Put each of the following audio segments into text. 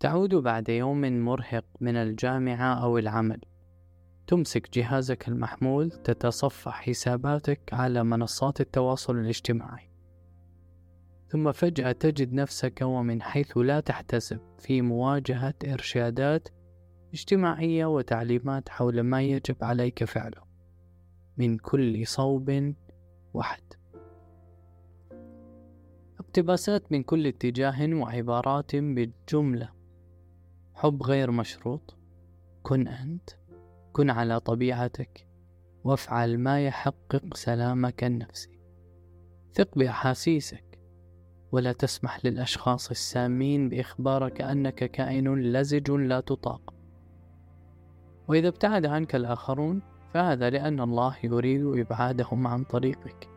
تعود بعد يوم مرهق من الجامعة أو العمل. تمسك جهازك المحمول تتصفح حساباتك على منصات التواصل الاجتماعي. ثم فجأة تجد نفسك ومن حيث لا تحتسب في مواجهة إرشادات اجتماعية وتعليمات حول ما يجب عليك فعله من كل صوب وحد اقتباسات من كل اتجاه وعبارات بالجملة حب غير مشروط. كن أنت. كن على طبيعتك. وافعل ما يحقق سلامك النفسي. ثق بأحاسيسك. ولا تسمح للأشخاص السامين بإخبارك أنك كائن لزج لا تطاق. وإذا ابتعد عنك الآخرون فهذا لأن الله يريد إبعادهم عن طريقك.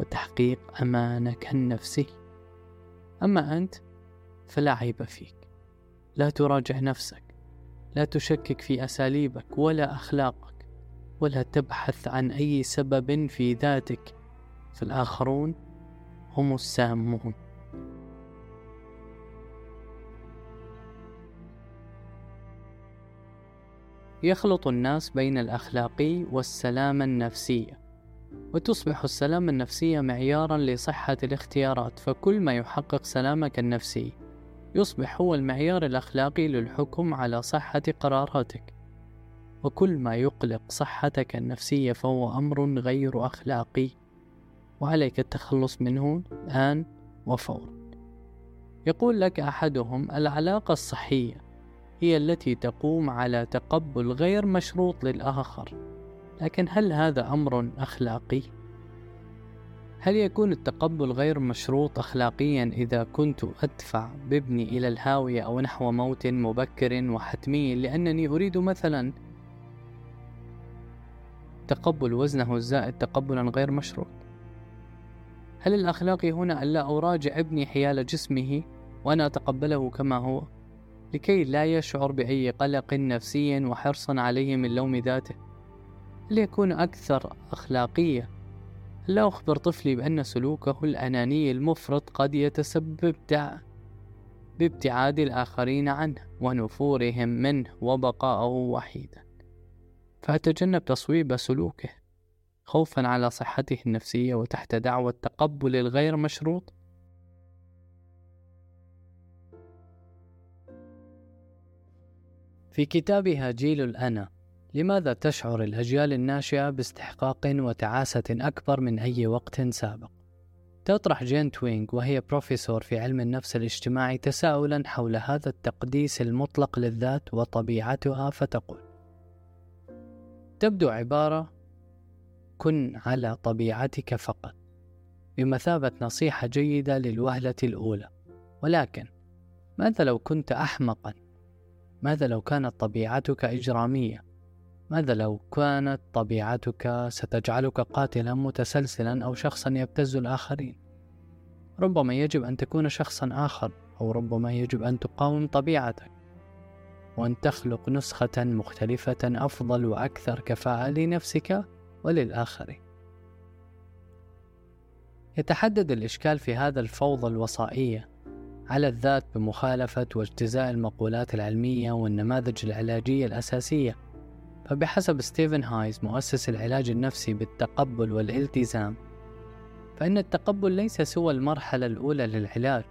وتحقيق أمانك النفسي. أما أنت فلا عيب فيك. لا تراجع نفسك لا تشكك في أساليبك ولا أخلاقك ولا تبحث عن أي سبب في ذاتك. فالآخرون هم السامون. يخلط الناس بين الأخلاقي والسلامة النفسية وتصبح السلامة النفسية معيارا لصحة الاختيارات. فكل ما يحقق سلامك النفسي يصبح هو المعيار الأخلاقي للحكم على صحة قراراتك. وكل ما يقلق صحتك النفسية فهو أمر غير أخلاقي. وعليك التخلص منه الآن وفورا يقول لك أحدهم العلاقة الصحية هي التي تقوم على تقبل غير مشروط للآخر. لكن هل هذا أمر أخلاقي؟ هل يكون التقبل غير مشروط أخلاقيا إذا كنت أدفع بابني إلى الهاوية أو نحو موت مبكر وحتمي لأنني أريد مثلا تقبل وزنه الزائد تقبلا غير مشروط؟ هل الأخلاقي هنا ألا أراجع ابني حيال جسمه وأنا أتقبله كما هو؟ لكي لا يشعر بأي قلق نفسي وحرص عليه من لوم ذاته. هل يكون أكثر أخلاقية لا أخبر طفلي بأن سلوكه الأناني المفرط قد يتسبب بابتعاد الآخرين عنه ونفورهم منه وبقاءه وحيدا. فأتجنب تصويب سلوكه. خوفا على صحته النفسية وتحت دعوى التقبل الغير مشروط. في كتابها جيل الأنا لماذا تشعر الأجيال الناشئة باستحقاق وتعاسة أكبر من أي وقت سابق؟ تطرح جين توينغ وهي بروفيسور في علم النفس الاجتماعي تساؤلا حول هذا التقديس المطلق للذات وطبيعتها فتقول: تبدو عبارة كن على طبيعتك فقط بمثابة نصيحة جيدة للوهلة الأولى، ولكن ماذا لو كنت أحمقا؟ ماذا لو كانت طبيعتك إجرامية؟ ماذا لو كانت طبيعتك ستجعلك قاتلا متسلسلا أو شخصا يبتز الآخرين؟ ربما يجب أن تكون شخصا آخر أو ربما يجب أن تقاوم طبيعتك وأن تخلق نسخة مختلفة أفضل وأكثر كفاءة لنفسك وللآخرين. يتحدد الإشكال في هذا الفوضى الوصائية على الذات بمخالفة واجتزاء المقولات العلمية والنماذج العلاجية الأساسية فبحسب ستيفن هايز مؤسس العلاج النفسي بالتقبل والالتزام فإن التقبل ليس سوى المرحلة الأولى للعلاج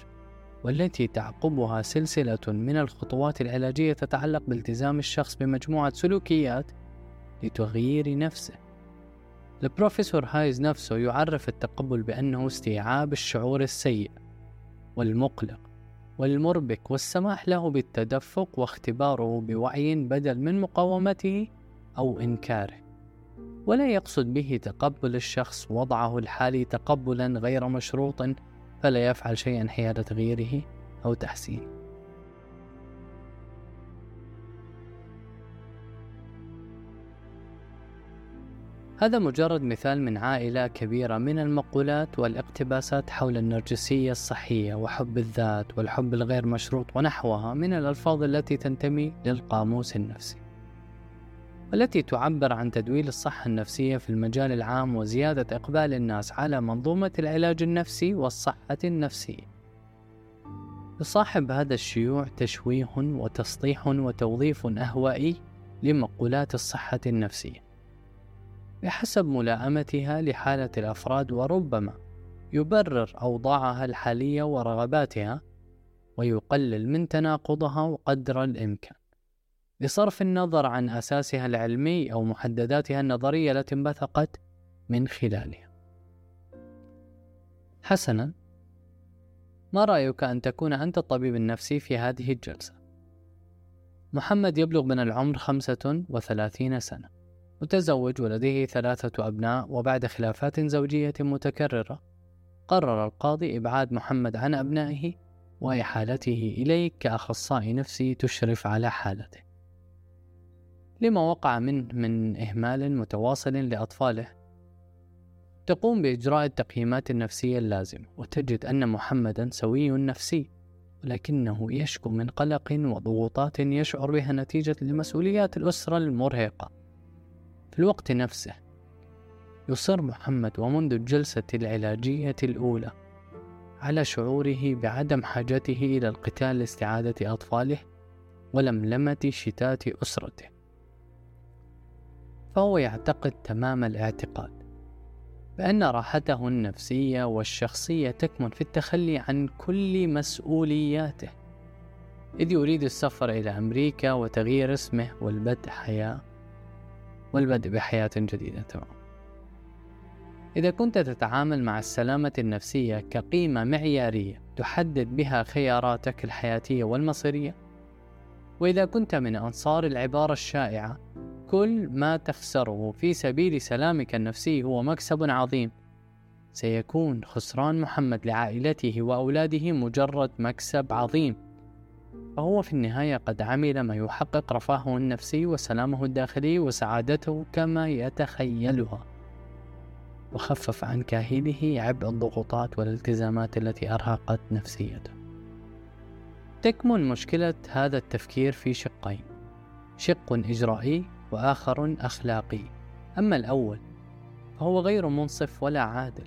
والتي تعقبها سلسلة من الخطوات العلاجية تتعلق بالتزام الشخص بمجموعة سلوكيات لتغيير نفسه. البروفيسور هايز نفسه يعرف التقبل بأنه استيعاب الشعور السيء والمقلق والمربك والسماح له بالتدفق واختباره بوعي بدل من مقاومته أو إنكاره. ولا يقصد به تقبل الشخص وضعه الحالي تقبلا غير مشروط فلا يفعل شيئا حيال تغييره أو تحسينه. هذا مجرد مثال من عائلة كبيرة من المقولات والاقتباسات حول النرجسية الصحية وحب الذات والحب الغير مشروط ونحوها من الألفاظ التي تنتمي للقاموس النفسي. والتي تعبر عن تدويل الصحة النفسية في المجال العام وزيادة إقبال الناس على منظومة العلاج النفسي والصحة النفسية. يصاحب هذا الشيوع تشويه وتسطيح وتوظيف أهوائي لمقولات الصحة النفسية بحسب ملائمتها لحالة الأفراد وربما يبرر أوضاعها الحالية ورغباتها ويقلل من تناقضها قدر الإمكان بصرف النظر عن أساسها العلمي أو محدداتها النظرية التي انبثقت من خلالها. حسنا، ما رأيك أن تكون أنت الطبيب النفسي في هذه الجلسة؟ محمد يبلغ من العمر خمسة وثلاثين سنة متزوج ولديه ثلاثة أبناء وبعد خلافات زوجية متكررة قرر القاضي إبعاد محمد عن أبنائه وإحالته إليك كأخصائي نفسي تشرف على حالته لما وقع منه من إهمال متواصل لأطفاله. تقوم بإجراء التقييمات النفسية اللازمة وتجد أن محمدا سوي نفسي ولكنه يشكو من قلق وضغوطات يشعر بها نتيجة لمسؤوليات الأسرة المرهقة. في الوقت نفسه يصر محمد ومنذ الجلسة العلاجية الأولى على شعوره بعدم حاجته إلى القتال لاستعادة أطفاله ولملمة شتات أسرته. فهو يعتقد تمام الاعتقاد بأن راحته النفسية والشخصية تكمن في التخلي عن كل مسؤولياته. إذ يريد السفر إلى أمريكا وتغيير اسمه والبدء حياة والبدء بحياة جديدة تمام إذا كنت تتعامل مع السلامة النفسية كقيمة معيارية تحدد بها خياراتك الحياتية والمصيرية وإذا كنت من أنصار العبارة الشائعة كل ما تخسره. في سبيل سلامك النفسي هو مكسب عظيم. سيكون خسران محمد لعائلته وأولاده مجرد مكسب عظيم. فهو في النهاية قد عمل ما يحقق رفاهه النفسي وسلامه الداخلي وسعادته كما يتخيلها. وخفف عن كاهله عبء الضغوطات والالتزامات التي أرهقت نفسيته. تكمن مشكلة هذا التفكير في شقين. شق إجرائي وآخر أخلاقي. أما الأول فهو غير منصف ولا عادل.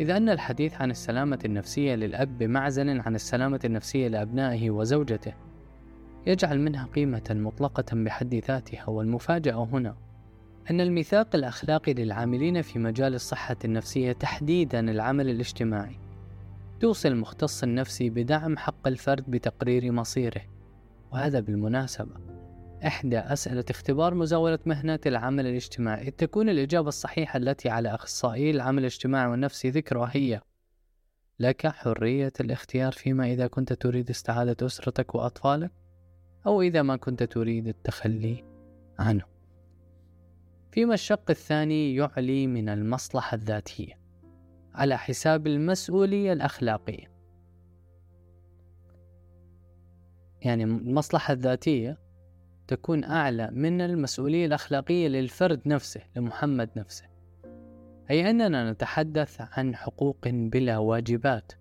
إذا أن الحديث عن السلامة النفسية للأب بمعزل عن السلامة النفسية لأبنائه وزوجته يجعل منها قيمة مطلقة بحد ذاتها. والمفاجأة هنا أن الميثاق الأخلاقي للعاملين في مجال الصحة النفسية تحديدا العمل الاجتماعي. توصي المختص النفسي بدعم حق الفرد بتقرير مصيره وهذا بالمناسبة. إحدى أسئلة اختبار مزاولة مهنة العمل الاجتماعي. تكون الإجابة الصحيحة التي على أخصائي العمل الاجتماعي والنفسي ذكرها هي لك حرية الاختيار فيما إذا كنت تريد استعادة أسرتك وأطفالك أو إذا ما كنت تريد التخلي عنه. فيما الشق الثاني يعلي من المصلحة الذاتية على حساب المسؤولية الأخلاقية. يعني المصلحة الذاتية تكون أعلى من المسؤولية الأخلاقية للفرد نفسه لمحمد نفسه. أي أننا نتحدث عن حقوق بلا واجبات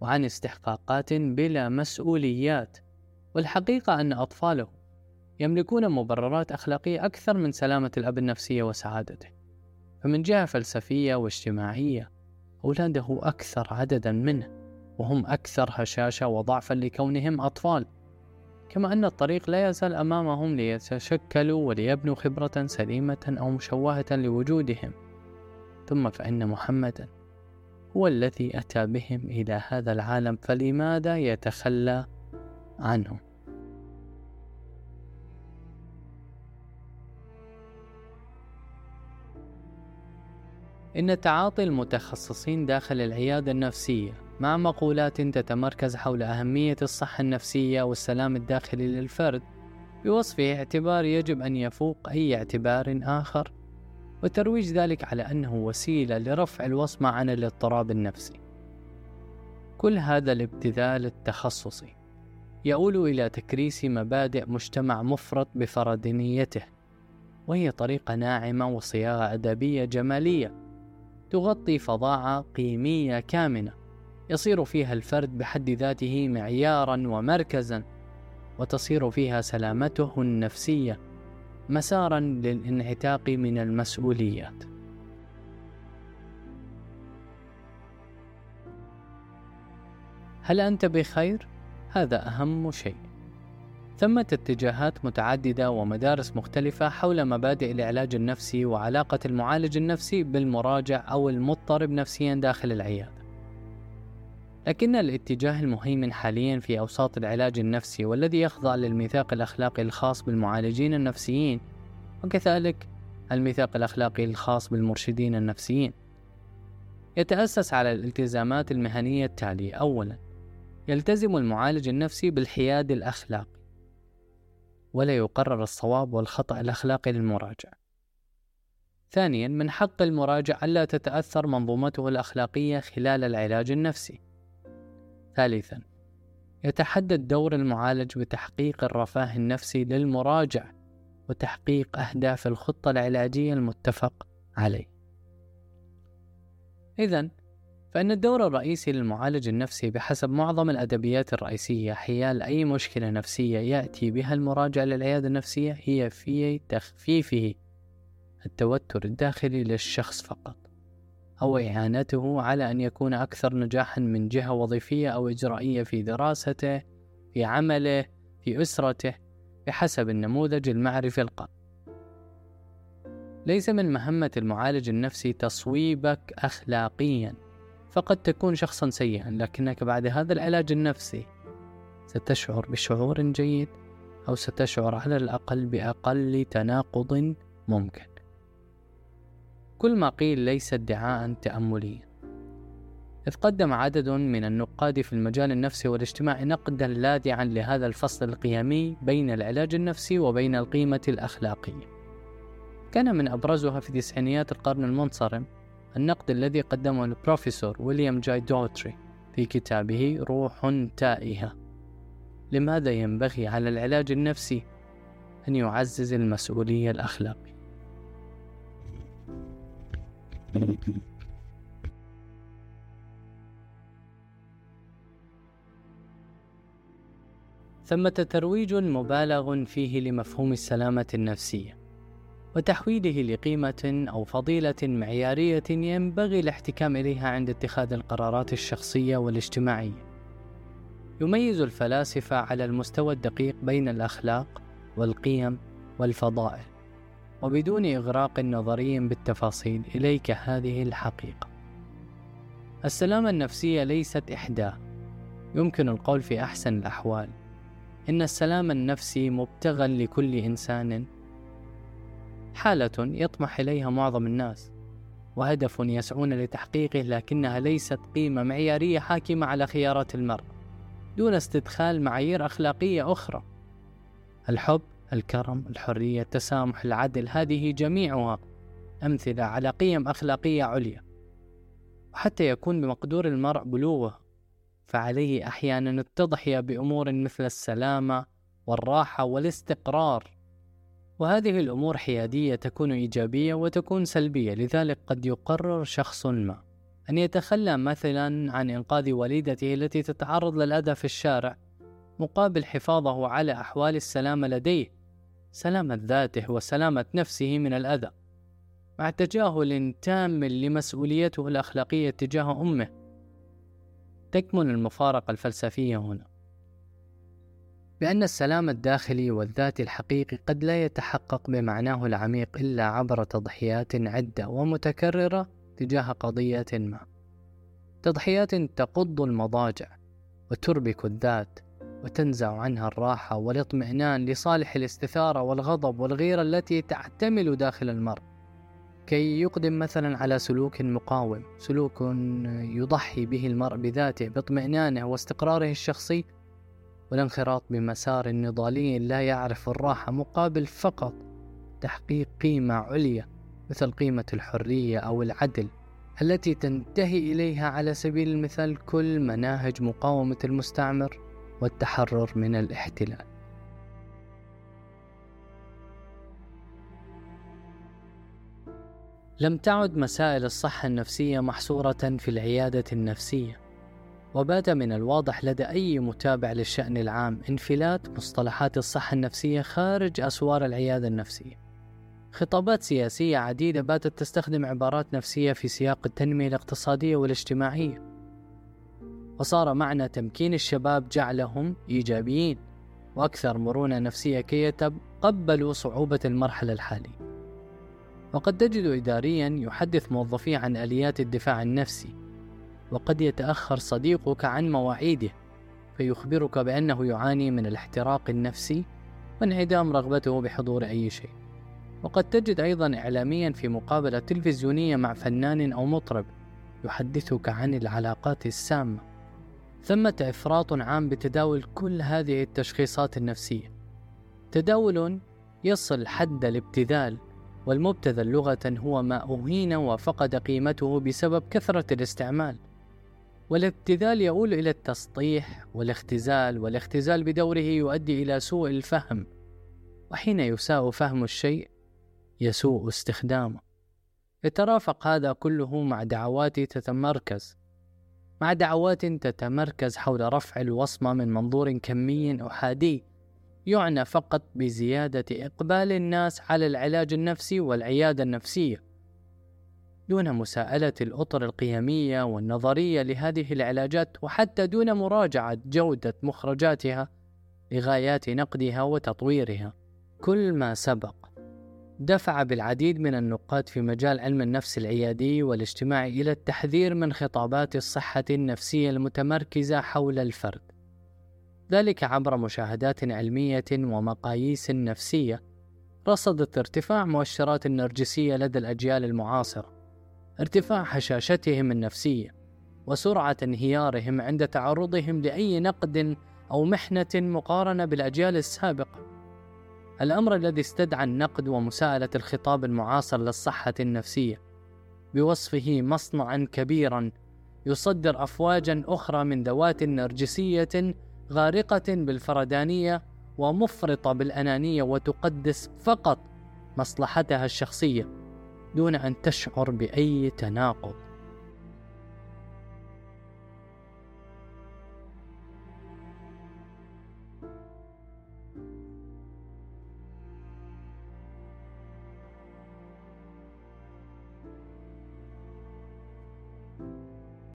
وعن استحقاقات بلا مسؤوليات والحقيقة أن أطفاله يملكون مبررات أخلاقية أكثر من سلامة الأب النفسية وسعادته. فمن جهة فلسفية واجتماعية أولاده أكثر عددا منه وهم أكثر هشاشة وضعفا لكونهم أطفال. كما أن الطريق لا يزال أمامهم ليتشكلوا وليبنوا خبرة سليمة أو مشوهة لوجودهم. ثم فإن محمدا هو الذي أتى بهم إلى هذا العالم فلماذا يتخلى عنهم؟ إن تعاطي المتخصصين داخل العيادة النفسية مع مقولات تتمركز حول أهمية الصحة النفسية والسلام الداخلي للفرد. بوصفه اعتبار يجب أن يفوق أي اعتبار آخر وترويج ذلك على أنه وسيلة لرفع الوصمة عن الاضطراب النفسي. كل هذا الابتذال التخصصي يؤول إلى تكريس مبادئ مجتمع مفرط بفردانيته وهي طريقة ناعمة وصياغة أدبية جمالية تغطي فظاعة قيمية كامنة. يصير فيها الفرد بحد ذاته معيارا ومركزا وتصير فيها سلامته النفسية مسارا للانعتاق من المسؤوليات هل أنت بخير؟ هذا أهم شيء. ثمة اتجاهات متعددة ومدارس مختلفة حول مبادئ العلاج النفسي وعلاقة المعالج النفسي بالمراجع أو المضطرب نفسيا داخل العيادة. لكن الاتجاه المهيمن حاليا في أوساط العلاج النفسي والذي يخضع للميثاق الأخلاقي الخاص بالمعالجين النفسيين وكذلك الميثاق الأخلاقي الخاص بالمرشدين النفسيين. يتأسس على الالتزامات المهنية التالية. أولا يلتزم المعالج النفسي بالحياد الأخلاقي ولا يقرر الصواب والخطأ الأخلاقي للمراجع. ثانيا من حق المراجع ألا تتأثر منظومته الأخلاقية خلال العلاج النفسي. ثالثا يتحدد دور المعالج بتحقيق الرفاه النفسي للمراجع وتحقيق أهداف الخطة العلاجية المتفق عليه. إذا فإن الدور الرئيسي للمعالج النفسي بحسب معظم الأدبيات الرئيسية حيال أي مشكلة نفسية يأتي بها المراجع للعيادة النفسية هي في تخفيفه التوتر الداخلي للشخص فقط أو إعانته على أن يكون أكثر نجاحا من جهة وظيفية أو إجرائية في دراسته في عمله في أسرته بحسب النموذج المعرفي القائم. ليس من مهمة المعالج النفسي تصويبك أخلاقيا. فقد تكون شخصا سيئا لكنك بعد هذا العلاج النفسي ستشعر بشعور جيد أو ستشعر على الأقل بأقل تناقض ممكن. كل ما قيل ليس ادعاء تأمليا إذ قدم عدد من النقاد في المجال النفسي والاجتماعي نقدا لاذعا لهذا الفصل القيمي بين العلاج النفسي وبين القيمة الأخلاقية. كان من أبرزها في تسعينيات القرن المنصرم النقد الذي قدمه البروفيسور ويليام جاي دوتري في كتابه روح تائهة. لماذا ينبغي على العلاج النفسي أن يعزز المسؤولية الأخلاقية؟ ثمة ترويج مبالغ فيه لمفهوم السلامة النفسية وتحويله لقيمة أو فضيلة معيارية ينبغي الاحتكام إليها عند اتخاذ القرارات الشخصية والاجتماعية. يميز الفلاسفة على المستوى الدقيق بين الأخلاق والقيم والفضائل، وبدون إغراق نظري بالتفاصيل إليك هذه الحقيقة. السلامة النفسية ليست إحداث، يمكن القول في أحسن الأحوال. إن السلام النفسي مبتغى لكل إنسان. حالة يطمح إليها معظم الناس. وهدف يسعون لتحقيقه لكنها ليست قيمة معيارية حاكمة على خيارات المرء. دون استدخال معايير أخلاقية أخرى. الحب الكرم الحرية التسامح العدل هذه جميعها أمثلة على قيم أخلاقية عليا. وحتى يكون بمقدور المرء بلوغه فعليه أحيانا التضحية بأمور مثل السلامة والراحة والاستقرار. وهذه الأمور حيادية تكون إيجابية وتكون سلبية لذلك قد يقرر شخص ما. أن يتخلى مثلا عن إنقاذ والدته التي تتعرض للأذى في الشارع مقابل حفاظه على أحوال السلامة لديه. سلامة ذاته وسلامة نفسه من الأذى مع تجاهل تام لمسؤوليته الأخلاقية تجاه أمه. تكمن المفارقة الفلسفية هنا. بأن السلام الداخلي والذاتي الحقيقي قد لا يتحقق بمعناه العميق إلا عبر تضحيات عدة ومتكررة تجاه قضية ما. تضحيات تقض المضاجع وتربك الذات وتنزع عنها الراحة والاطمئنان لصالح الاستثارة والغضب والغيرة التي تعتمل داخل المرء. كي يقدم مثلا على سلوك مقاوم سلوك يضحي به المرء بذاته باطمئنانه واستقراره الشخصي والانخراط بمسار نضالي لا يعرف الراحة مقابل فقط تحقيق قيمة عليا مثل قيمة الحرية أو العدل التي تنتهي إليها على سبيل المثال كل مناهج مقاومة المستعمر. والتحرر من الاحتلال لم تعد مسائل الصحة النفسية محصورة في العيادة النفسية، وبات من الواضح لدى أي متابع للشأن العام انفلات مصطلحات الصحة النفسية خارج أسوار العيادة النفسية. خطابات سياسية عديدة باتت تستخدم عبارات نفسية في سياق التنمية الاقتصادية والاجتماعية. وصار معنى تمكين الشباب جعلهم إيجابيين وأكثر مرونة نفسية كي يتقبلوا صعوبة المرحلة الحالية. وقد تجد إداريا يحدث موظفيه عن آليات الدفاع النفسي وقد يتأخر صديقك عن مواعيده فيخبرك بأنه يعاني من الاحتراق النفسي وانعدام رغبته بحضور أي شيء. وقد تجد أيضا إعلاميا في مقابلة تلفزيونية مع فنان أو مطرب يحدثك عن العلاقات السامة. ثمة إفراط عام بتداول كل هذه التشخيصات النفسية. تداول يصل حد الابتذال والمبتذل لغة هو ما أهين وفقد قيمته بسبب كثرة الاستعمال. والابتذال يؤول إلى التسطيح والاختزال والاختزال بدوره يؤدي إلى سوء الفهم. وحين يساء فهم الشيء يسوء استخدامه. يترافق هذا كله مع دعوات تتمركز. مع دعوات تتمركز حول رفع الوصمة من منظور كمي أحادي. يعنى فقط بزيادة إقبال الناس على العلاج النفسي والعيادة النفسية. دون مساءلة الأطر القيمية والنظرية لهذه العلاجات وحتى دون مراجعة جودة مخرجاتها لغايات نقدها وتطويرها. كل ما سبق دفع بالعديد من النقاد في مجال علم النفس العيادي والاجتماعي إلى التحذير من خطابات الصحة النفسية المتمركزة حول الفرد. ذلك عبر مشاهدات علمية ومقاييس نفسية رصدت ارتفاع مؤشرات النرجسية لدى الأجيال المعاصرة، ارتفاع هشاشتهم النفسية، وسرعة انهيارهم عند تعرضهم لأي نقد أو محنة مقارنة بالأجيال السابقة. الأمر الذي استدعى النقد ومساءلة الخطاب المعاصر للصحة النفسية. بوصفه مصنعا كبيرا يصدر أفواجا أخرى من ذوات نرجسية غارقة بالفردانية ومفرطة بالأنانية وتقدس فقط مصلحتها الشخصية دون أن تشعر بأي تناقض.